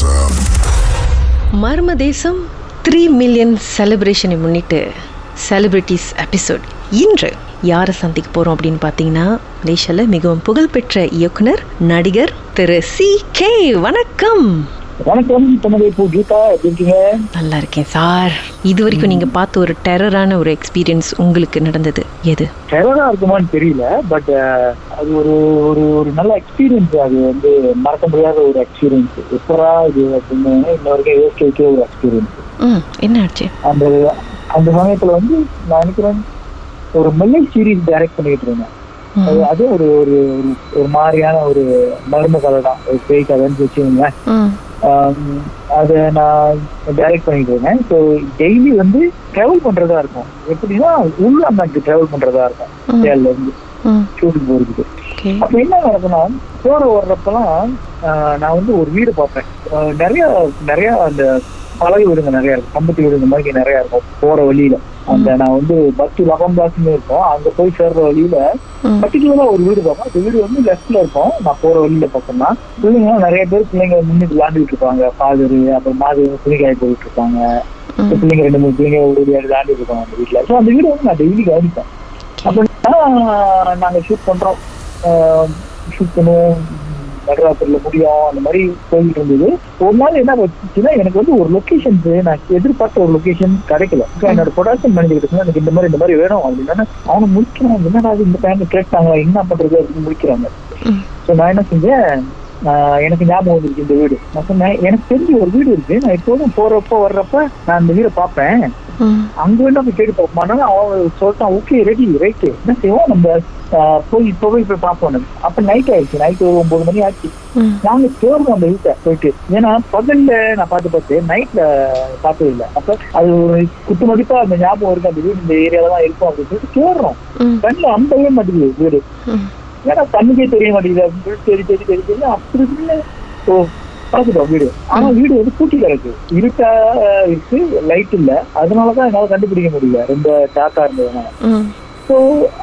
தேசம் மர்ம தேசம் த்ரீ மில்லியன் செலிப்ரேஷனை முன்னிட்டு செலிபிரிட்டிஸ் எபிசோட் இன்று யாரை சந்திக்க போகிறோம் அப்படின்னு பார்த்தீங்கன்னா மலேசியாவில் மிகவும் புகழ்பெற்ற இயக்குனர் நடிகர் திரு சி கே வணக்கம். வணக்கம் தமது இப்போ கீதா இருக்கீங்க? நல்லா இருக்கேன் சார். இது வரைக்கும் நீங்கள் பார்த்த ஒரு டெரரான ஒரு எக்ஸ்பீரியன்ஸ் உங்களுக்கு நடந்தது. எது? டெரரா இருக்குமான்னு தெரியல பட் அது ஒரு ஒரு ஒரு நல்ல எக்ஸ்பீரியன்ஸ் அது வந்து மறக்க முடியாத ஒரு எக்ஸ்பீரியன்ஸ் எப்பரா இது அப்படின்னு இன்ன வரைக்கும் யோசிக்க ஒரு எக்ஸ்பீரியன்ஸ் ம் என்ன ஆச்சு? அந்த அந்த சமயத்துல வந்து நான் நினைக்கிறேன் ஒரு மெல்லை சீரீஸ் டைரக்ட் பண்ணிட்டு இருந்தேன். அது அது ஒரு ஒரு ஒரு- மாதிரியான ஒரு மர்ம கதை தான் ஒரு பேய் கதைன்னு வச்சுக்கோங்களேன். அதை நான் டைரக்ட் பண்ணிட்டு இருந்தேன் ஸோ டெய்லி வந்து ட்ராவல் பண்றதா இருக்கும். எப்படின்னா உள்நாட்டுக்கு ட்ராவல் பண்றதா இருக்கும். கேரளா இருந்து ஷூட்டிங் போறதுக்கு. அப்ப என்ன நடக்கும்னா போற வர்றப்பெல்லாம் நான் வந்து ஒரு வீடு பார்ப்பேன். நிறைய நிறைய அந்த பழகு வீடுங்க நிறைய இருக்கும். கம்பத்தி வீடுங்க மாதிரி நிறைய இருக்கும். போற வழியில. அந்த நான் வந்து பஸ் லகம் பாஸ்ன்னு இருக்கும். அங்க போய் சேர்ற வழியில பர்டிகுலரா ஒரு வீடு பார்ப்போம். அந்த வீடு வந்து லெஃப்ட்ல இருக்கும். நான் போற வழியில பார்த்தோம்னா பிள்ளைங்க நிறைய பேர் பிள்ளைங்க முன்னுக்கு விளையாண்டுட்டு இருப்பாங்க. ஃபாதர் அப்புறம் மாது துணி காய போட்டுட்டு இருப்பாங்க பிள்ளைங்க ரெண்டு மூணு பிள்ளைங்க ஓடி விளையாண்டுட்டு இருப்பாங்க அந்த வீட்டுல ஸோ அந்த வீடு வந்து நான் டெய்லி கவனிப்பேன். அப்படின்னா நாங்க ஷூட் பண்றோம். ஷூட் பண்ணுவோம். நடுராத்திரில முடியும் அந்த மாதிரி போயிட்டு இருந்தது. ஒரு நாள் என்ன வச்சுச்சுன்னா எனக்கு வந்து ஒரு லொகேஷன் நான் எதிர்பார்த்த ஒரு லொகேஷன் கிடைக்கல. என்னோட ப்ரொடக்ஷன் மேனேஜர் சொன்னா எனக்கு இந்த மாதிரி இந்த மாதிரி வேணும். அப்படின்னா அவனை முடிக்கிறான். என்னடா இது இந்த டைம் கேட்டாங்களா? என்ன பண்றது? அப்படின்னு முடிக்கிறாங்க. ஸோ நான் என்ன செஞ்சேன் எனக்கு ஞாபகம் வந்துருக்கு இந்த வீடு. நான் சொன்னேன் எனக்கு தெரிஞ்ச ஒரு வீடு இருக்கு. நான் எப்போதும் போறப்ப வர்றப்ப நான் அந்த வீடை பார்ப்பேன். அங்க வேணா போய் கேட்டு பார்ப்போம். அவன் சொல்லிட்டான் ஓகே ரெடி ரைட்டு என்ன செய்வோம்? நம்ம போய் இப்போ போய் போய் பார்ப்போம். அப்ப நைட் ஆயிடுச்சு. நைட் ஒரு ஒன்பது மணி ஆச்சு. நாங்க தேடுறோம் அந்த வீட்டை போயிட்டு. ஏன்னா பகல்ல நான் பார்த்து பார்த்து நைட்ல பார்த்தது இல்லை. அப்ப அது ஒரு குத்து மதிப்பா அந்த ஞாபகம் இருக்கு. அந்த வீடு இந்த ஏரியால தான் இருக்கும் அப்படின்னு சொல்லிட்டு தேடுறோம். கண்ணில் அம்பவே மாட்டேங்குது வீடு. ஏன்னா கண்ணுக்கே தெரிய மாட்டேங்குது. தெரி தெரி தெரி தெரி அப்படி இப்படின்னு ஓ பார்த்துட்டோம் வீடு. ஆனா வீடு வந்து பூட்டி கிடக்கு. இருட்டா இருக்கு லைட் இல்ல. அதனாலதான் என்னால கண்டுபிடிக்க முடியல. ரொம்ப டாக்கா இருந்ததுனால ஸோ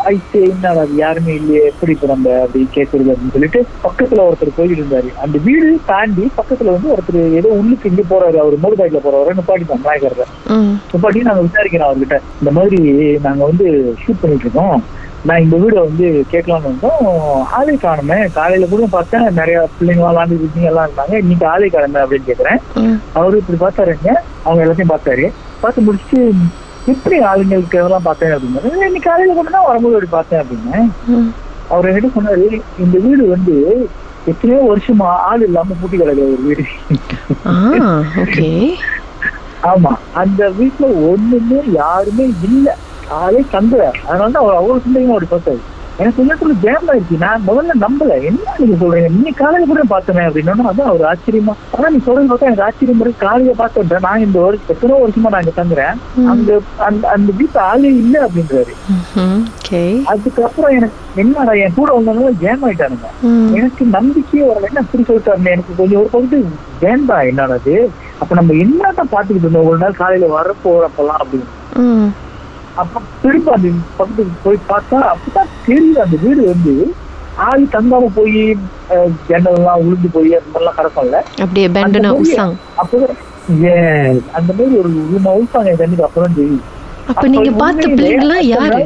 ஐசே என்ன அது யாருமே இல்லையே. எப்படி இப்ப நம்ம அப்படி கேட்கறது அப்படின்னு சொல்லிட்டு பக்கத்துல ஒருத்தர் போயிட்டு இருந்தாரு. அந்த வீடு தாண்டி பக்கத்துல வந்து ஒருத்தர் ஏதோ உள்ளுக்கு இங்க போறாரு. அவர் மோட்டர் பைக்ல போறவரை? நிப்பாட்டிட்டோம் நாயகர்ல ம், நிப்பாட்டி நாங்க விசாரிக்கிறோம் அவர்கிட்ட. இந்த மாதிரி நாங்க வந்து ஷூட் பண்ணிட்டு இருக்கோம். நான் இந்த வீடை வந்து கேட்கலாம்னு வந்தோம். ஆளை காணுமே. காலையில கூட பார்த்தேன். நிறைய பிள்ளைங்க விளாண்டு இருக்கீங்க எல்லாம் இருந்தாங்க. இன்னைக்கு ஆளை காணுமே அப்படின்னு கேக்குறேன் ம், அவரு இப்படி பார்த்தாருங்க. அவங்க எல்லாத்தையும் பார்த்தாரு. பார்த்து முடிச்சுட்டு எப்படி ஆளுங்களுக்கு எல்லாம் பார்த்தேன் அப்படின்னு இன்னைக்கு காலையில கூட தான் வரும்போது அப்படி பார்த்தேன் அப்படின்னு. அவர் என்ன சொன்னாரு? இந்த வீடு வந்து எத்தனையோ வருஷமா ஆள் இல்லாம பூட்டி கிடக்குற ஒரு வீடு. ஆமா. அந்த வீட்டுல ஒண்ணுமே யாருமே இல்ல. ஆளே தங்கல அதனால தான் அவர் அவ்வளவு சிந்தையும் அப்படி பார்த்தாரு எனக்கு உள்ளத்துல ஜேம் ஆயிடுச்சு. நான் முதல்ல நம்பல. என்ன நீங்க சொல்றீங்க? இன்னைக்கு காலையில கூட பார்த்தேன் அப்படின்னா அதான் அவர் ஆச்சரியமா. ஆனா நீ சொல்றது பார்த்தா எனக்கு ஆச்சரியம் இருக்கு. காலையில பார்த்தேன் நான் இந்த வருஷம் எத்தனை வருஷமா நான் இங்க தங்குறேன். அந்த அந்த அந்த வீட்டு ஆளே இல்ல அப்படின்றாரு. அதுக்கப்புறம் எனக்கு என்னடா என் கூட வந்தவங்க ஜேம் ஆயிட்டானுங்க. எனக்கு நம்பிக்கையே வரல. என்ன அப்படி சொல்லிட்டாருன்னு எனக்கு கொஞ்சம் ஒரு பகுதி வேண்டா என்னடாது அப்ப நம்ம என்னதான் பாத்துக்கிட்டு இருந்தோம்? ஒரு நாள் காலையில வர போறப்பெல்லாம் அப்படின்னு. அப்ப திரும்ப அந்த பக்கத்துக்கு போய் பார்த்தா அப்பதான் தெரியுது அந்த வீடு வந்து ஆள் தங்காம போய் ஜன்னல் எல்லாம் உளுந்து போய் அந்த மாதிரிலாம் கிடக்கும்ல. அப்படியே பேண்டனா உசாங் அப்பதான் அந்த மாதிரி ஒரு ரூமா உள்சாங்க என் கண்ணுக்கு அப்புறம் தெரியும் அப்ப நீங்க பார்த்த பிள்ளைங்களாம் அத்தனை யாரு?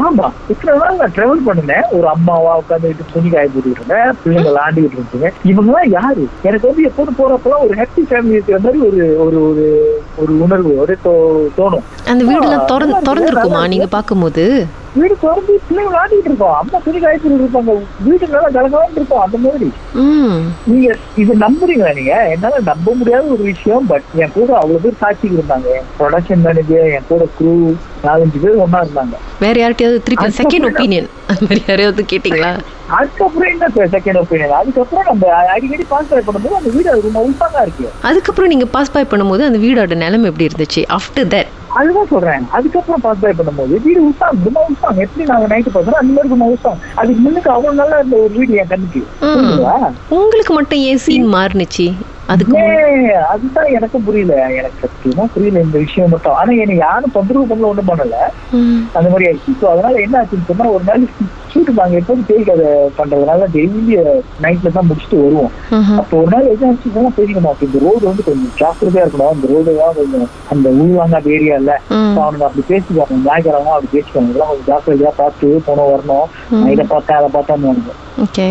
ஆமா இத்தனை நாள் நான் டிராவல் பண்ணினேன். ஒரு அம்மாவா உட்காந்துட்டு துணி காய போட்டுக்கிட்டு இருந்தேன். பிள்ளைங்க விளாண்டுகிட்டு இருந்துங்க இவங்க எல்லாம் யாரு? எனக்கு வந்து எப்போது போறப்பெல்லாம் ஒரு ஹாப்பி ஃபேமிலி இருக்கிற மாதிரி ஒரு ஒரு ஒரு ஒரு உணர்வு தோ- தோணும். அந்த வீடெல்லாம் திறந்து திறந்துருக்குமா நீங்க பார்க்கும்போது? வீடு திறந்து பிள்ளைங்க விளாண்டுட்டு இருக்கோம். அம்மா துணி காய போட்டு இருப்பாங்க. வீடு நல்லா கலகலான்னு இருக்கும். அந்த மாதிரி. நீங்க இது நம்புறீங்களா நீங்க? என்னால நம்ப முடியாத ஒரு விஷயம் பட் என் கூட அவ்வளவு பேர் சாட்சிக்கு இருந்தாங்க. ப்ரொடக்ஷன் மேனேஜர் என் கூட குரூ நாலஞ்சு பேர் ஒண்ணா இருந்தாங்க. வேற யார்கிட்டயாவது திருப்பி செகண்ட் ஒப்பீனியன் அந்த மாதிரி யாரையாவது கேட்டிங்களா? அதுக்கப்புறம் என்ன செகண்ட் ஒப்பீனியன் அதுக்கப்புறம் நம்ம அடிக்கடி பாஸ் ட்ரை பண்ணும்போது அந்த வீடு அது ரொம்ப உள்பாங்க இருக்கு. அதுக்கப்புறம் நீங்க பாஸ் பை பண்ணும்போது அந்த வீடோட நிலைமை எப்படி இருந்துச்சு? ஆஃப்டர் தட் அதுதான் சொல்றேன். அதுக்கப்புறம் பாஸ் ட்ரை பண்ணும்போது வீடு உள்சாங்க ரொம்ப உள்சாங்க எப்படி நாங்க நைட்டு பாக்குறோம் அந்த மாதிரி ரொம்ப உள்சாங்க அதுக்கு முன்னுக்கு அவ்வளவு நல்லா இருந்த ஒரு வீடு என் கண்ணுக்கு? உங்களுக்கு மட்டும் ஏன் சீன் மாறுனுச்சு? அதுக்கு அதுதான் எனக்கும் புரியல. எனக்கு சத்தியமா புரியல இந்த விஷயம் மட்டும். ஆனா எனக்கு யாரும் தொந்தரவு பண்ணல ஒண்ணும் பண்ணல. அந்த மாதிரி ஆயிடுச்சு. ஸோ அதனால என்ன ஆச்சுன்னு சொன்னா ஒரு நாள் ஷூட் நாங்க எப்போதும் பேய் கதை பண்றதுனால டெய்லி நைட்ல தான் முடிச்சுட்டு வருவோம். அப்போ ஒரு நாள் என்ன ஆச்சுன்னா பேசிக்கணும் அப்ப இந்த ரோடு வந்து கொஞ்சம் ஜாக்கிரதையா இருக்கணும். அந்த ரோடு தான் கொஞ்சம் அந்த உள்வாங்காத ஏரியா இல்ல அவனுங்க அப்படி பேசிக்குவாங்க. ஞாயிற்றுக்கிழமை அப்படி பேசிக்குவாங்க. இதெல்லாம் கொஞ்சம் ஜாக்கிரதையா பார்த்து போனோம் வரணும். இதை பார்த்தேன் அதை பார்த்தேன்னு ஓகே.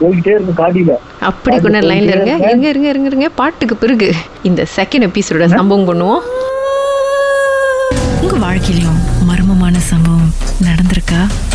போய்கிட்டே இருக்கேன் காடியில அப்படி நேரம் லைன்ல இருங்க. இருங்க இருங்க இருங்க இருங்க. பாட்டுக்கு பிறகு இந்த செகண்ட் எபிசோட சம்பவம் பண்ணுவோம். உங்க வாழ்க்கையிலும் மர்மமான சம்பவம் நடந்திருக்கா?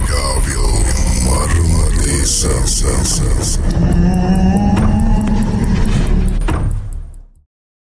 Agavio Marmaris.